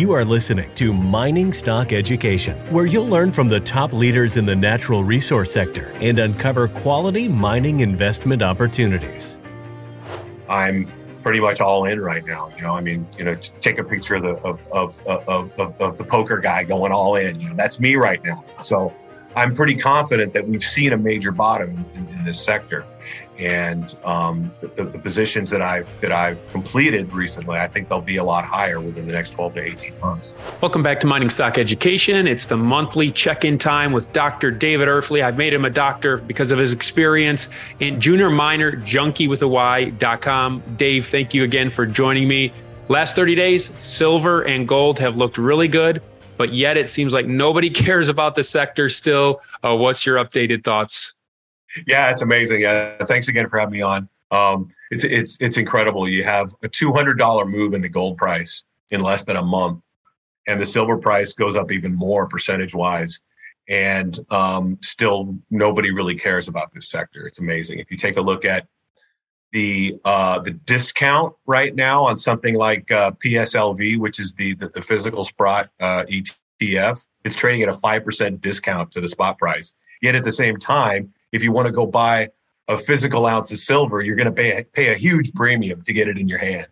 You are listening to Mining Stock Education, where you'll learn from the top leaders in the natural resource sector and uncover quality mining investment opportunities. I'm pretty much all in right now. You know, I mean, you know, take a picture of the of of, of, of, of the poker guy going all in. You know, that's me right now. So I'm pretty confident that we've seen a major bottom in, in, in this sector and um, the, the, positions that I've that I've completed recently, I think they'll be a lot higher within the next 12 to 18 months. Welcome back to Mining Stock Education. It's the monthly check-in time with Dr. David Erfle. I've made him a doctor because of his experience in junior miner junkie with a Y.com. Dave, thank you again for joining me. Last 30 days, silver and gold have looked really good, but yet it seems like nobody cares about the sector still. Uh, what's your updated thoughts? Yeah, it's amazing. Yeah, thanks again for having me on. Um, it's it's it's incredible. You have a two hundred dollar move in the gold price in less than a month, and the silver price goes up even more percentage wise. And um, still, nobody really cares about this sector. It's amazing. If you take a look at the uh, the discount right now on something like uh, PSLV, which is the the, the physical Sprott uh, ETF, it's trading at a five percent discount to the spot price. Yet at the same time, if you want to go buy a physical ounce of silver, you're going to pay pay a huge premium to get it in your hand.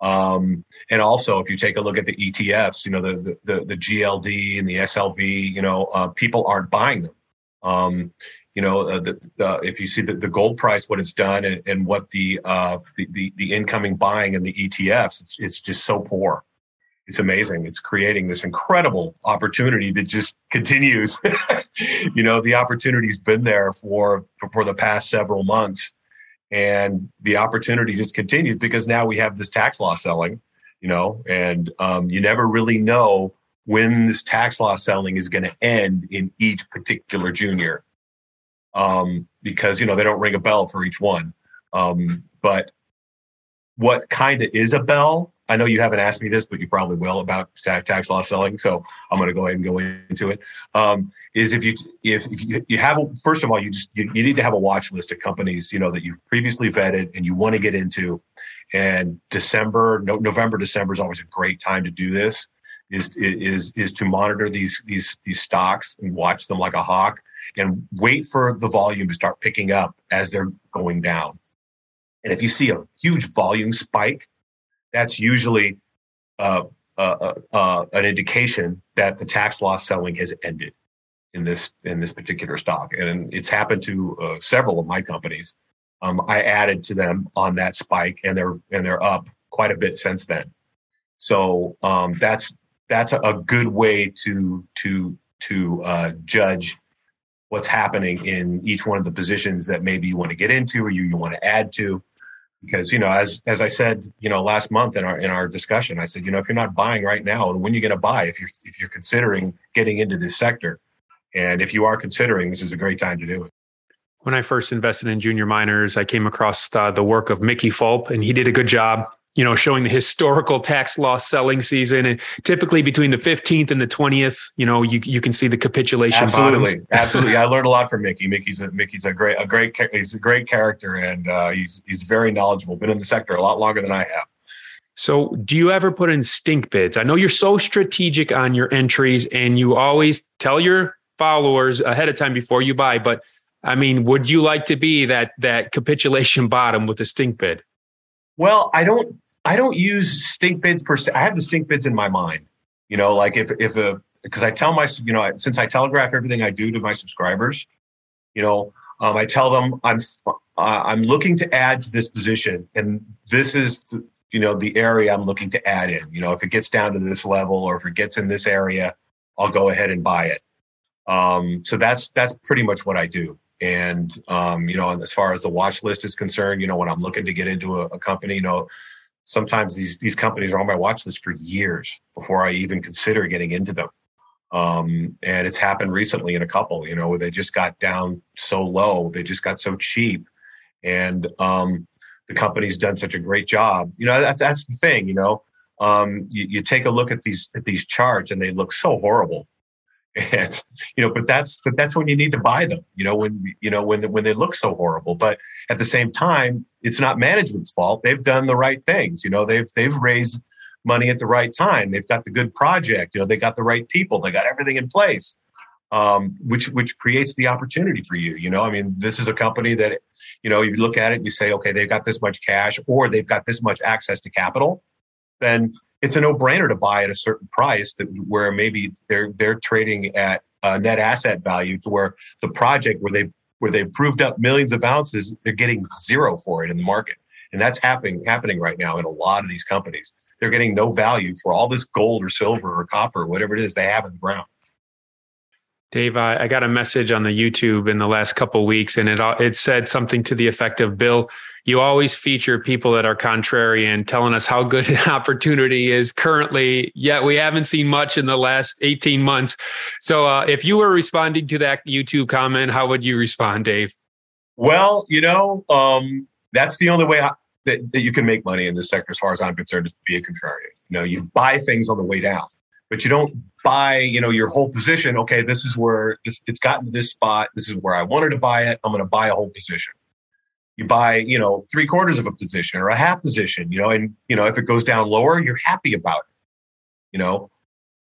Um, and also, if you take a look at the ETFs, you know the the, the GLD and the SLV, you know uh, people aren't buying them. Um, you know, uh, the, the, if you see the, the gold price, what it's done, and, and what the, uh, the, the the incoming buying in the ETFs, it's, it's just so poor it's amazing. It's creating this incredible opportunity that just continues. you know, the opportunity's been there for, for, for the past several months, and the opportunity just continues because now we have this tax loss selling. You know, and um, you never really know when this tax loss selling is going to end in each particular junior, um, because you know they don't ring a bell for each one. Um, but what kind of is a bell I know you haven't asked me this, but you probably will about tax loss selling. So I'm going to go ahead and go into it. Um, is if you if, if you, have first of all you just you, you, need to have a watch list of companies you know that you've previously vetted and you want to get into. And December, no, November, December is always a great time to do this. Is is is to monitor these these these stocks and watch them like a hawk and wait for the volume to start picking up as they're going down. And if you see a huge volume spike that's usually uh, uh, uh, uh, an indication that the tax loss selling has ended in this in this particular stock, and it's happened to uh, several of my companies. Um, I added to them on that spike, and they're and they're up quite a bit since then. So um, that's that's a, a, good way to to to uh, judge what's happening in each one of the positions that maybe you want to get into or you, you want to add to because you know as as I said you know last month in our in our discussion I said you know if you're not buying right now when are you going to buy if you're if you're considering getting into this sector? And if you are considering this is a great time to do it. When I first invested in junior miners I came across the, the work of Mickey Fulp and he did a good job you know, showing the historical tax loss selling season. And typically between the 15th and the 20th, you know, you, you can see the capitulation. Absolutely. Bottoms. Absolutely. I learned a lot from Mickey. Mickey's a, Mickey's a great, a great, he's a great character and uh, he's, he's very knowledgeable, been in the sector a lot longer than I have. So, do you ever put in stink bids? I know you're so strategic on your entries and you always tell your followers ahead of time before you buy, but I mean, would you like to be that that capitulation bottom with a stink bid? Well, I don't I don't use stink bids per se. I have the stink bids in my mind. You know, like if if a because I tell my you know since I telegraph everything I do to my subscribers, you know, um, I tell them I'm uh, I'm looking to add to this position, and this is you know the area I'm looking to add in. You know, if it gets down to this level or if it gets in this area, I'll go ahead and buy it. Um, so that's that's pretty much what I do. And um, you know, as far as the watch list is concerned, you know, when I'm looking to get into a, a company, you know, sometimes these these companies are on my watch list for years before I even consider getting into them. Um, and it's happened recently in a couple, you know, they just got down so low, they just got so cheap, and um, the company's done such a great job. You know, that's that's the thing. You know, um, you, you take a look at these at these charts, and they look so horrible. And you know, but that's but that's when you need to buy them. You know, when you know when when they look so horrible. But at the same time, it's not management's fault. They've done the right things. You know, they've they've raised money at the right time. They've got the good project. You know, they got the right people. They got everything in place, um, which which creates the opportunity for you. You know, I mean, this is a company that you know you look at it and you say, okay, they've got this much cash or they've got this much access to capital. Then it's a no brainer to buy at a certain price that where maybe they're they're trading at a net asset value to where the project where they where they've proved up millions of ounces, they're getting zero for it in the market. And that's happening happening right now in a lot of these companies. They're getting no value for all this gold or silver or copper, or whatever it is they have in the ground. Dave, I, I got a message on the YouTube in the last couple weeks, and it it said something to the effect of, "Bill, you always feature people that are contrarian, telling us how good an opportunity is currently. Yet we haven't seen much in the last eighteen months. So, uh, if you were responding to that YouTube comment, how would you respond, Dave? Well, you know, um, that's the only way I, that, that you can make money in this sector, as far as I'm concerned, is to be a contrarian. You know, you buy things on the way down, but you don't buy, you know, your whole position. Okay, this is where this, it's gotten to this spot. This is where I wanted to buy it. I'm going to buy a whole position. You buy, you know, three quarters of a position or a half position, you know, and, you know, if it goes down lower, you're happy about it. You know,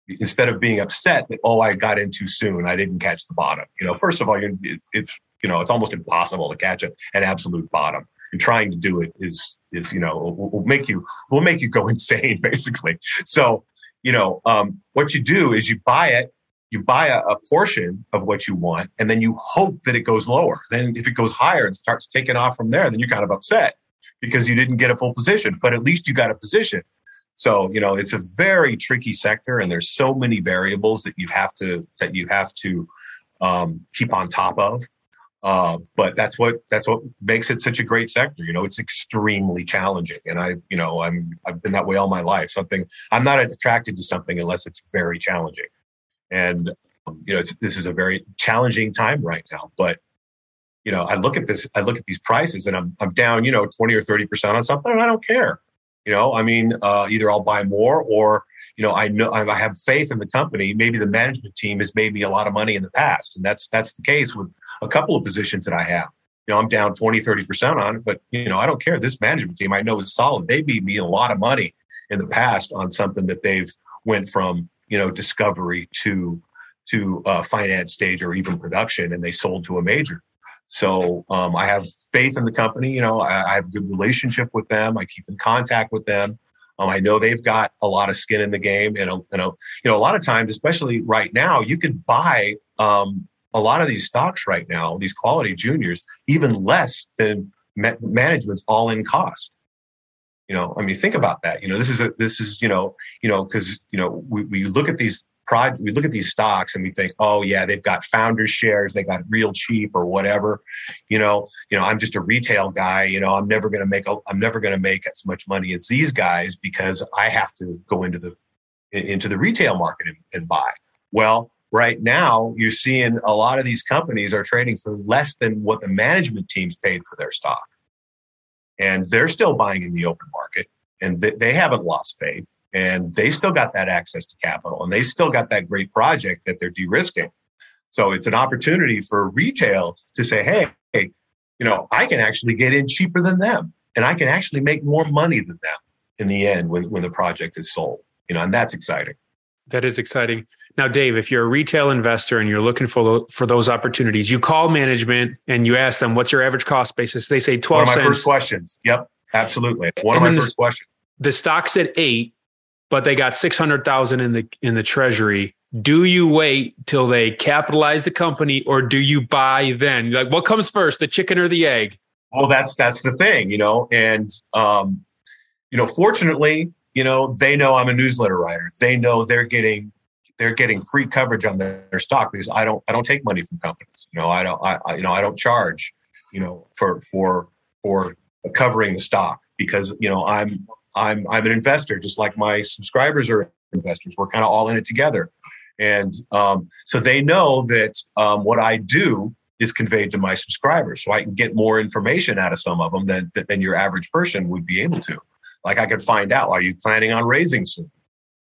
instead of being upset that, oh, I got in too soon. I didn't catch the bottom. You know, first of all, you it's, you know, it's almost impossible to catch an absolute bottom and trying to do it is is you know will, will make you will make you go insane basically so you know um, what you do is you buy it you buy a, a, portion of what you want and then you hope that it goes lower. Then if it goes higher and starts taking off from there then you're kind of upset because you didn't get a full position but at least you got a position. So you know it's a very tricky sector and there's so many variables that you have to that you have to um, keep on top of uh, but that's what that's what makes it such a great sector. You know, it's extremely challenging, and I, you know, I'm I've been that way all my life. Something I'm not attracted to something unless it's very challenging, and um, you know, this is a very challenging time right now. But you know, I look at this, I look at these prices, and I'm I'm down, you know, twenty or thirty percent on something, and I don't care. You know, I mean, uh, either I'll buy more or you know, I know I have faith in the company. Maybe the management team has made me a lot of money in the past, and that's that's the case with a couple of positions that I have. You know, I'm down 20, 30% on it, but, you know, I don't care. This management team I know is solid. They beat me a lot of money in the past on something that they've went from, you know, discovery to, to uh, finance stage or even production and they sold to a major. So um, I have faith in the company. You know, I, I, have a good relationship with them. I keep in contact with them. Um, I know they've got a lot of skin in the game, and you know, you know, a lot of times, especially right now, you can buy um, a lot of these stocks right now, these quality juniors, even less than ma- management's all in cost. You know, I mean, think about that. You know, this is a, this is, you know, you know, cause, you know, we, we look at these prod, we look at these stocks and we think, oh yeah, they've got founders shares, they got real cheap or whatever. You know, you know, I'm just a retail guy. You know, I'm never going to make, a, I'm never going to make as much money as these guys because I have to go into the, into the retail market and, and buy. Well, right now you're seeing a lot of these companies are trading for less than what the management teams paid for their stock. And they're still buying in the open market and they haven't lost faith and they've still got that access to capital and they still got that great project that they're de-risking. So it's an opportunity for retail to say hey, hey you know i can actually get in cheaper than them and i can actually make more money than them in the end when, when the project is sold. You know and that's exciting. That is exciting now, Dave, if you're a retail investor and you're looking for for those opportunities, you call management and you ask them, "What's your average cost basis?" They say twelve. One of my cents. first questions. Yep, absolutely. One and of my first the, questions. The stock's at eight, but they got six hundred thousand in the in the treasury. Do you wait till they capitalize the company, or do you buy then? Like, what comes first, the chicken or the egg? Well, that's that's the thing, you know, and um, you know, fortunately, you know, they know I'm a newsletter writer. They know they're getting they're getting free coverage on their, stock because I don't I don't take money from companies. You know, I don't I, I you know I don't charge you know for for for covering the stock because you know I'm I'm I'm an investor just like my subscribers are investors. We're kind of all in it together, and um, so they know that um, what I do is conveyed to my subscribers, so I can get more information out of some of them than than your average person would be able to. Like I could find out, are you planning on raising soon?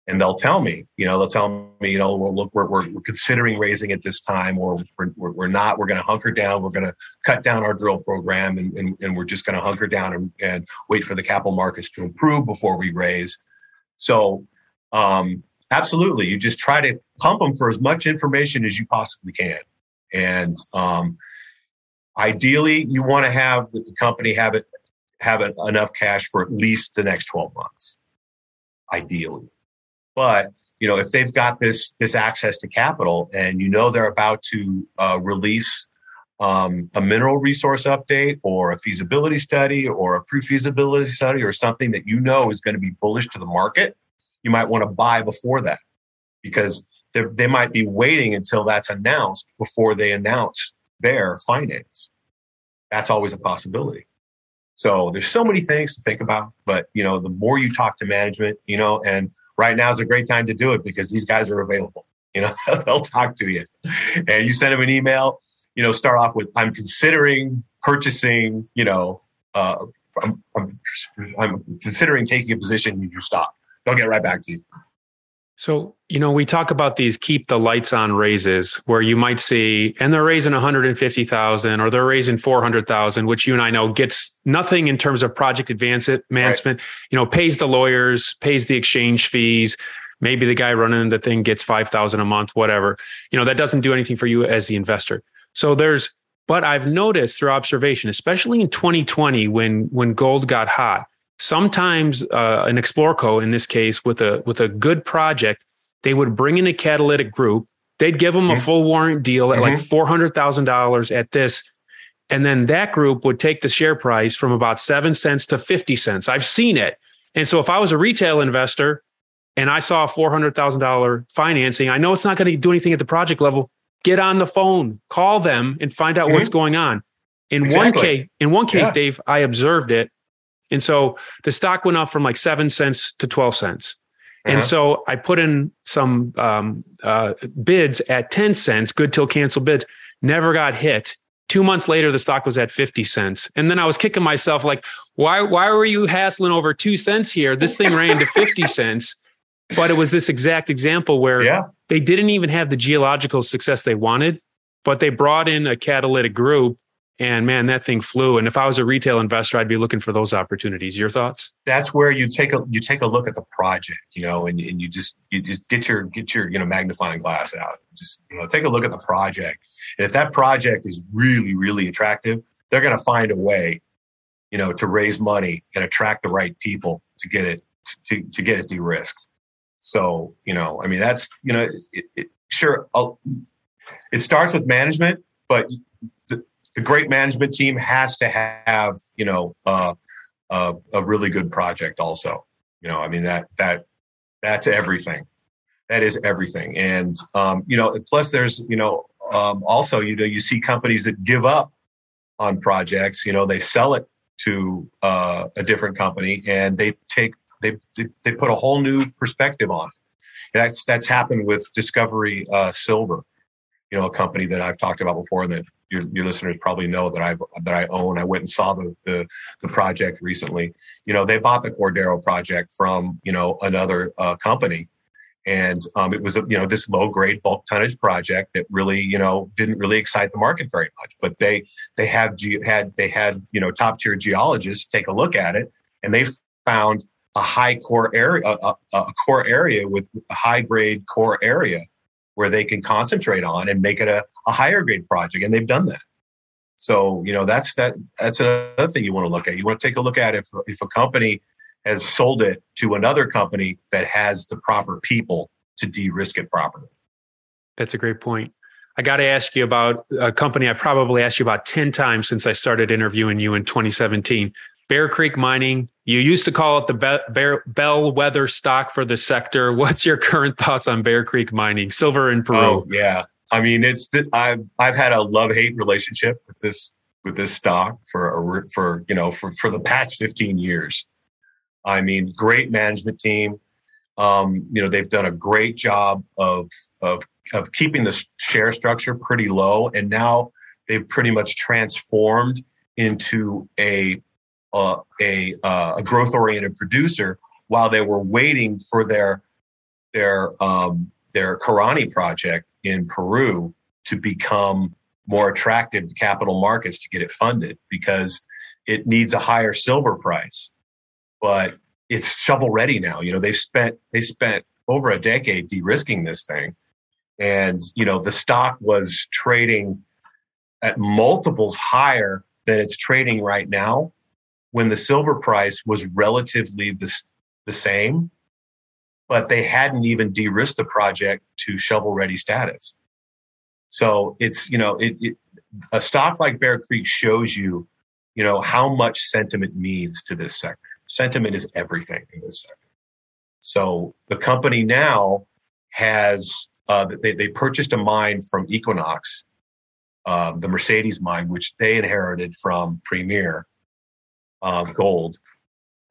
And they'll tell me, you know, they'll tell me, you know, well, look, we're, we're, we're considering raising it this time, or we're, we're not. We're going to hunker down. We're going to cut down our drill program, and, and, and we're just going to hunker down and, and wait for the capital markets to improve before we raise. So, um, absolutely, you just try to pump them for as much information as you possibly can. And um, ideally, you want to have the, the company have it have it, enough cash for at least the next 12 months, ideally. But you know, if they've got this this access to capital, and you know they're about to uh, release um, a mineral resource update or a feasibility study or a pre-feasibility study or something that you know is going to be bullish to the market, you might want to buy before that because they might be waiting until that's announced before they announce their finance. That's always a possibility. So there's so many things to think about, but you know, the more you talk to management, you know, and right now is a great time to do it because these guys are available. You know, they'll talk to you. And you send them an email, you know, start off with, I'm considering purchasing, you know, uh, I'm, I'm, I'm considering taking a position in your stock. They'll get right back to you. So, you know, we talk about these keep the lights on raises where you might see, and they're raising 150,000 or they're raising 400,000, which you and I know gets nothing in terms of project advancement, right. you know, pays the lawyers, pays the exchange fees. Maybe the guy running the thing gets 5,000 a month, whatever. You know, that doesn't do anything for you as the investor. So there's, but I've noticed through observation, especially in 2020 when when gold got hot, sometimes uh, an Explorco in this case with a with a good project, they would bring in a catalytic group. They'd give them a mm-hmm. full warrant deal at mm-hmm. like four hundred thousand dollars at this, and then that group would take the share price from about seven cents to fifty cents. I've seen it, and so if I was a retail investor and I saw a four hundred thousand dollar financing, I know it's not going to do anything at the project level. Get on the phone, call them, and find out mm-hmm. what's going on. In exactly. one case, in one case, yeah. Dave, I observed it and so the stock went up from like seven cents to 12 cents. Uh-huh. And so I put in some um, uh, bids at 10 cents, good till cancel bids, never got hit. Two months later, the stock was at 50 cents. And then I was kicking myself like, why, why were you hassling over two cents here? This thing ran to 50 cents. But it was this exact example where yeah. they didn't even have the geological success they wanted, but they brought in a catalytic group and man that thing flew. And if i was a retail investor i'd be looking for those opportunities. Your thoughts? That's where you take a you take a look at the project you know and, and you just you just get your get your you know magnifying glass out. Just you know take a look at the project. And if that project is really really attractive they're going to find a way you know to raise money and attract the right people to get it to, to get it de-risked. So you know i mean that's you know it, it, sure I'll, it starts with management but the great management team has to have you know uh, uh, a really good project also. You know i mean that that that's everything. That is everything. And um, you know plus there's you know um, also you know you see companies that give up on projects you know they sell it to uh, a different company and they take they they put a whole new perspective on it. That's that's happened with discovery uh, silver you know a company that i've talked about before that your, your listeners probably know that I that I own. I went and saw the, the, the project recently. You know, they bought the Cordero project from you know another uh, company, and um, it was a you know this low grade bulk tonnage project that really you know didn't really excite the market very much. But they they have ge- had they had you know top tier geologists take a look at it, and they found a high core area a, a core area with a high grade core area where they can concentrate on and make it a, a higher grade project. And they've done that. So, you know, that's that that's another thing you want to look at. You want to take a look at if if a company has sold it to another company that has the proper people to de-risk it properly. That's a great point. I got to ask you about a company I've probably asked you about 10 times since I started interviewing you in 2017. Bear Creek Mining. You used to call it the be- bear- bellwether stock for the sector. What's your current thoughts on Bear Creek Mining, silver in Peru? Oh yeah, I mean it's th- I've I've had a love hate relationship with this with this stock for a, for you know for for the past fifteen years. I mean, great management team. Um, you know, they've done a great job of of of keeping the share structure pretty low, and now they've pretty much transformed into a a, uh, a growth oriented producer while they were waiting for their their um, their Corani project in Peru to become more attractive to capital markets to get it funded because it needs a higher silver price. But it's shovel ready now. You know, they spent they spent over a decade de-risking this thing, and you know the stock was trading at multiples higher than it's trading right now when the silver price was relatively the, the same, but they hadn't even de-risked the project to shovel ready status. So it's, you know, it, it, a stock like Bear Creek shows you, you know, how much sentiment means to this sector. Sentiment is everything in this sector. So the company now has, uh, they, they purchased a mine from Equinox um, the Mercedes mine, which they inherited from Premier uh, Gold,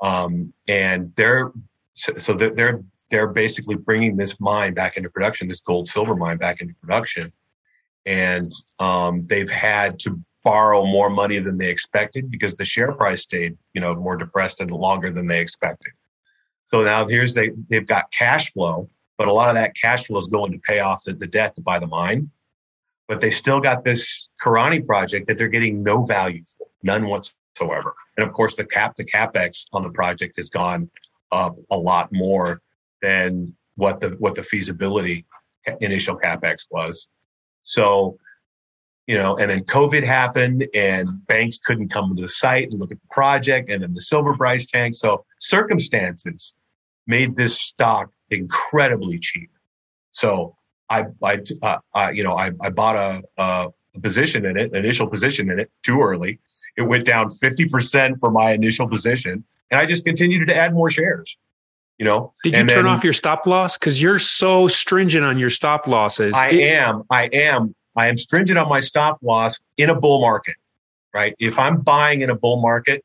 um, and they're so, so they're they're basically bringing this mine back into production, this gold silver mine back into production, and um, they've had to borrow more money than they expected because the share price stayed, you know, more depressed and longer than they expected. So now here's they they've got cash flow, but a lot of that cash flow is going to pay off the, the debt to buy the mine but they still got this Corani project that they're getting no value for, none whatsoever. And of course, the cap, the capex on the project has gone up a lot more than what the what the feasibility initial capex was. So, you know, and then COVID happened, and banks couldn't come to the site and look at the project, and then the silver price tanked. So circumstances made this stock incredibly cheap. So I, I, uh, I you know, I, I bought a, a, position in it, initial position in it too early. It went down 50% for my initial position. And I just continued to add more shares, you know. Did you and turn then, off your stop loss? Cause you're so stringent on your stop losses. I it, am. I am. I am stringent on my stop loss in a bull market, right? If I'm buying in a bull market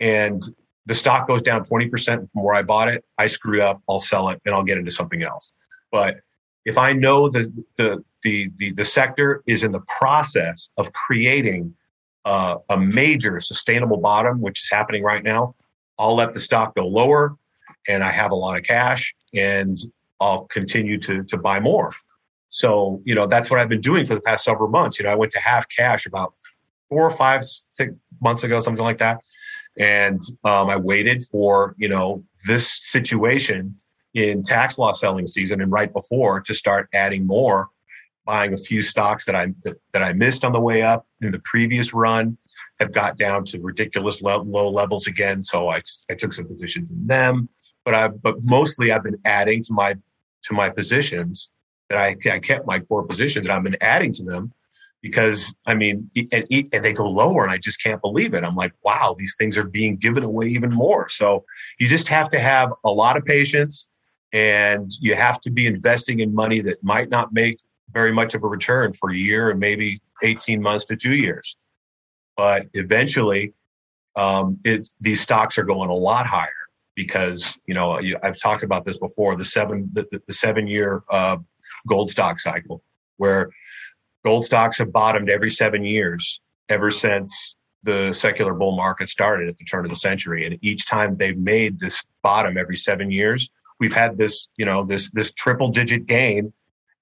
and the stock goes down 20% from where I bought it, I screwed up. I'll sell it and I'll get into something else. But if I know the, the, the, the, the sector is in the process of creating uh, a major sustainable bottom, which is happening right now, I'll let the stock go lower and I have a lot of cash and I'll continue to, to buy more. So, you know, that's what I've been doing for the past several months. You know, I went to half cash about four or five, six months ago, something like that. And um, I waited for, you know, this situation in tax loss selling season and right before to start adding more, buying a few stocks that I that, that I missed on the way up in the previous run have got down to ridiculous low, low levels again. So I, I took some positions in them, but I but mostly I've been adding to my to my positions that I, I kept my core positions and I've been adding to them because I mean, and, and, they go lower, and I just can't believe it. I'm like, wow, these things are being given away even more. So you just have to have a lot of patience and you have to be investing in money that might not make very much of a return for a year and maybe 18 months to two years. But eventually, um, it, these stocks are going a lot higher because you know I've talked about this before the seven the, the, seven year uh, gold stock cycle where gold stocks have bottomed every seven years ever since the secular bull market started at the turn of the century and each time they've made this bottom every seven years we've had this, you know, this this triple digit gain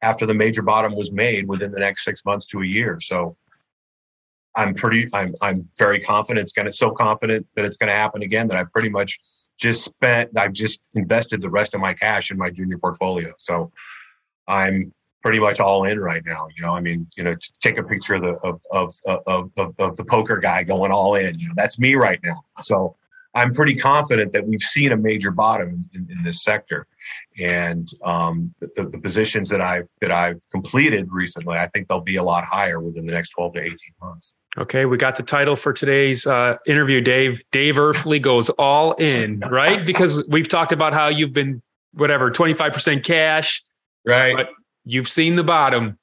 after the major bottom was made within the next six months to a year. So I'm pretty, I'm I'm very confident it's going to, so confident that it's going to happen again that I pretty much just spent, I've just invested the rest of my cash in my junior portfolio. So I'm pretty much all in right now. You know, I mean, you know, take a picture of the of of of of, of the poker guy going all in. You know, that's me right now. So I'm pretty confident that we've seen a major bottom in, in this sector, and um, the, the, positions that I that I've completed recently, I think they'll be a lot higher within the next 12 to 18 months. Okay, we got the title for today's uh, interview, Dave. Dave Erfle goes all in, right? Because we've talked about how you've been whatever 25% cash, right? But you've seen the bottom.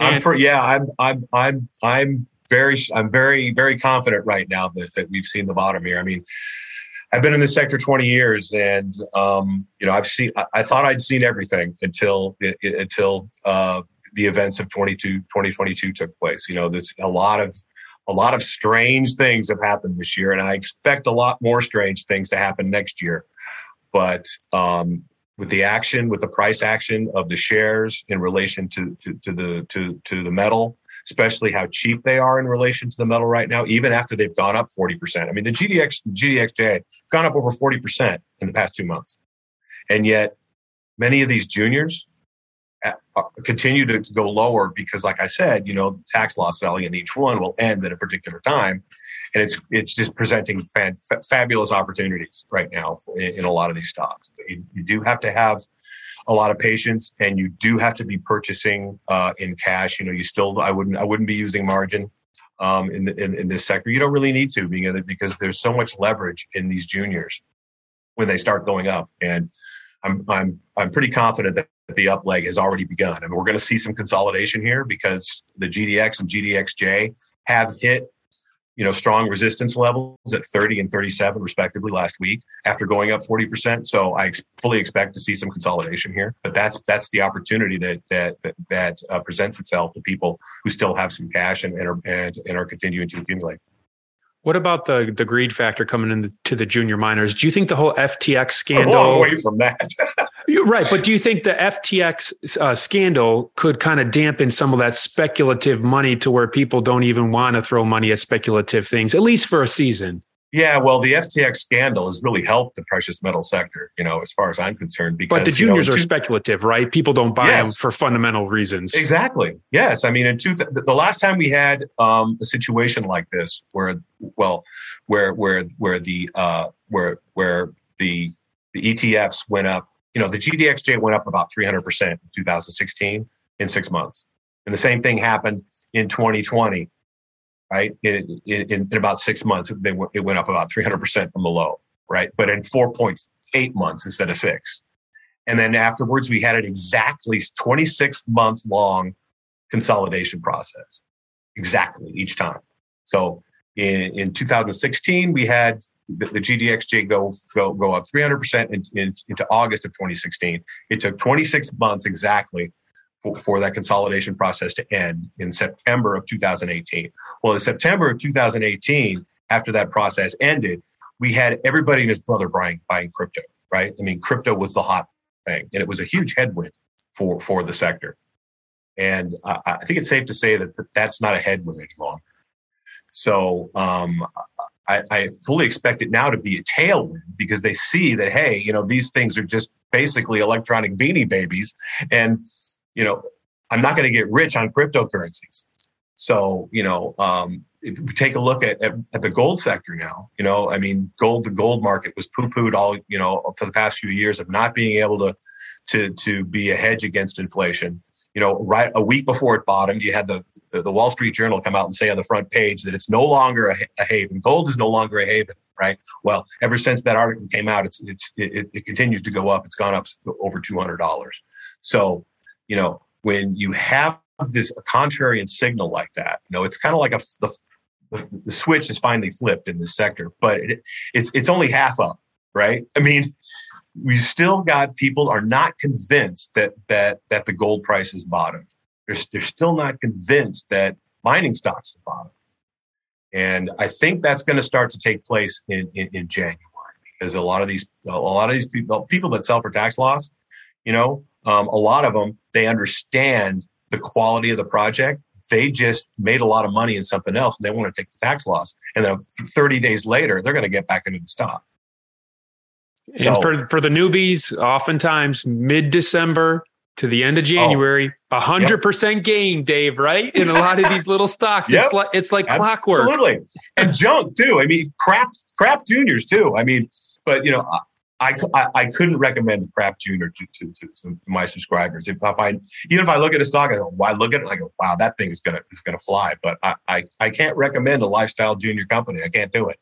I'm for, yeah, I'm I'm I'm I'm very, I'm very, very confident right now that, that we've seen the bottom here. I mean, I've been in this sector 20 years, and um, you know, I've seen. I, I, thought I'd seen everything until until uh, the events of 22, 2022 took place. You know, there's a lot of a lot of strange things have happened this year, and I expect a lot more strange things to happen next year. But um, with the action, with the price action of the shares in relation to to, to the to to the metal, especially how cheap they are in relation to the metal right now, even after they've gone up 40%. I mean, the GDX, GDXJ gone up over 40% in the past two months. And yet many of these juniors uh, uh, continue to go lower because, like I said, you know, tax loss selling in each one will end at a particular time. And it's, it's just presenting fan, fabulous opportunities right now for, in, in, a lot of these stocks. You, you do have to have a lot of patience and you do have to be purchasing uh, in cash. You know, you still, I wouldn't, I wouldn't be using margin um, in, the, in, in this sector. You don't really need to because there's so much leverage in these juniors when they start going up. And I'm, I'm, I'm pretty confident that the up leg has already begun. I and mean, we're going to see some consolidation here because the GDX and GDXJ have hit you know, strong resistance levels at 30 and 37 respectively last week after going up 40%. So I ex- fully expect to see some consolidation here, but that's, that's the opportunity that, that, that, that uh, presents itself to people who still have some cash and, and, are, and, and are continuing to accumulate. What about the the greed factor coming into the junior miners? Do you think the whole FTX scandal? A long way from that. right, but do you think the FTX uh, scandal could kind of dampen some of that speculative money to where people don't even want to throw money at speculative things, at least for a season? Yeah, well, the FTX scandal has really helped the precious metal sector, you know, as far as I'm concerned. Because but the juniors you know, two, are speculative, right? People don't buy yes, them for fundamental reasons. Exactly. Yes, I mean, in two, the last time we had um, a situation like this, where well, where where where the uh, where where the the ETFs went up, you know, the GDXJ went up about 300 percent in 2016 in six months, and the same thing happened in 2020 right? In, in, in about six months, it went up about 300% from the low, right? But in 4.8 months instead of six. And then afterwards, we had an exactly 26 month long consolidation process, exactly each time. So in, in 2016, we had the, the GDXJ go, go, go up 300% in, in, into August of 2016. It took 26 months exactly for, for that consolidation process to end in September of 2018. Well, in September of 2018, after that process ended, we had everybody and his brother buying, buying crypto, right? I mean, crypto was the hot thing, and it was a huge headwind for, for the sector. And I, I think it's safe to say that that's not a headwind anymore. So um, I, I, fully expect it now to be a tailwind because they see that hey, you know, these things are just basically electronic beanie babies, and you know, I'm not going to get rich on cryptocurrencies. So, you know, um, if we take a look at, at, at, the gold sector now, you know, I mean, gold, the gold market was poo pooed all, you know, for the past few years of not being able to, to, to be a hedge against inflation. You know, right a week before it bottomed, you had the, the, the Wall Street Journal come out and say on the front page that it's no longer a, a, haven. Gold is no longer a haven, right? Well, ever since that article came out, it's, it's, it, it continues to go up. It's gone up over $200. So, you know, when you have this contrarian signal like that, you know, it's kind of like a the, the switch is finally flipped in this sector, but it, it's it's only half up, right? I mean, we still got people are not convinced that that that the gold price is bottomed. They're they're still not convinced that mining stocks are bottom, and I think that's going to start to take place in, in in January because a lot of these a lot of these people people that sell for tax loss, you know, um, a lot of them, they understand the quality of the project. They just made a lot of money in something else and they want to take the tax loss. And then 30 days later, they're going to get back into the stock. And so, for, for the newbies, oftentimes mid December to the end of oh. January, a hundred percent gain, Dave, right? In a lot of these little stocks. yep. It's like it's like clockwork. Absolutely. And junk too. I mean, crap crap juniors too. I mean, but you know, I, I, I, couldn't recommend Crap Junior to, to, to, to, my subscribers. If I even if I look at a stock, I go, why look at it? I go, wow, that thing is gonna is gonna fly. But I, I, I can't recommend a lifestyle junior company. I can't do it.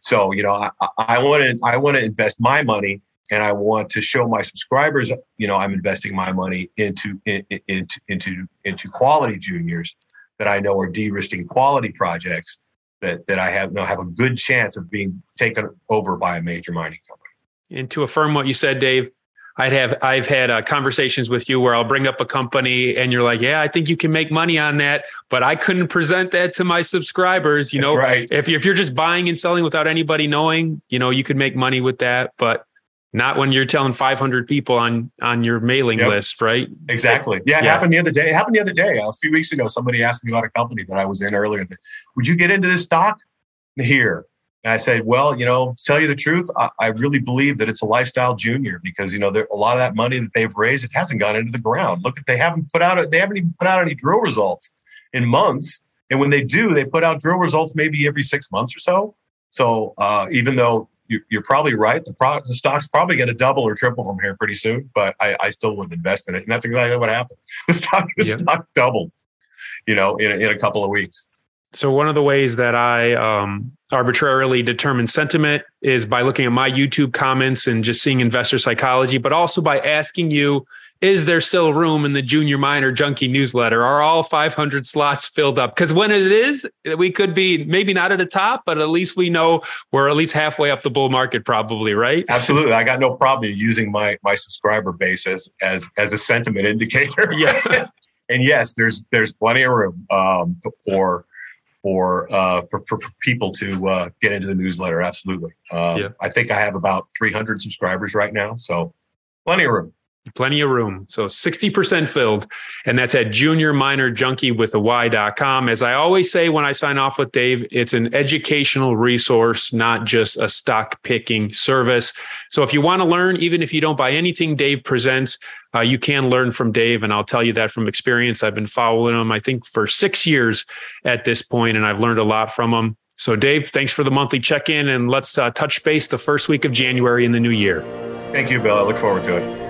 So you know, I want to I want to invest my money, and I want to show my subscribers, you know, I'm investing my money into in, into into into quality juniors that I know are de-risking quality projects that that I have you know have a good chance of being taken over by a major mining company. And to affirm what you said, Dave, I'd have I've had uh, conversations with you where I'll bring up a company and you're like, yeah, I think you can make money on that, but I couldn't present that to my subscribers. You know, right. if if you're just buying and selling without anybody knowing, you know, you could make money with that, but Not when you're telling 500 people on on your mailing yep. list, right? Exactly. Yeah, it yeah. happened the other day. It happened the other day. A few weeks ago, somebody asked me about a company that I was in earlier. That, Would you get into this stock? Here, and I said, well, you know, tell you the truth, I, I, really believe that it's a lifestyle junior because you know there, a lot of that money that they've raised it hasn't gone into the ground. Look, they haven't put out they haven't even put out any drill results in months, and when they do, they put out drill results maybe every six months or so. So uh, even though you, are probably right, the, pro, the stock's probably going to double or triple from here pretty soon, but I, I, still wouldn't invest in it, and that's exactly what happened. The stock, the yep. stock doubled, you know, in in a couple of weeks. So one of the ways that I um, arbitrarily determine sentiment is by looking at my YouTube comments and just seeing investor psychology, but also by asking you, is there still room in the junior miner junkie newsletter? Are all 500 slots filled up? Because when it is, we could be maybe not at the top, but at least we know we're at least halfway up the bull market, probably, right? Absolutely. I got no problem using my my subscriber base as as, as a sentiment indicator. Yeah. and yes, there's there's plenty of room um, for for, uh, for, for, for people to uh, get into the newsletter. Absolutely. Um, yeah. I think I have about 300 subscribers right now, so plenty of room. Plenty of room. So 60% filled. And that's at juniorminerjunkie with a Y.com. As I always say when I sign off with Dave, it's an educational resource, not just a stock picking service. So if you want to learn, even if you don't buy anything Dave presents, uh, you can learn from Dave. And I'll tell you that from experience. I've been following him, I think, for six years at this point, and I've learned a lot from him. So, Dave, thanks for the monthly check in, and let's uh, touch base the first week of January in the new year. Thank you, Bill. I look forward to it.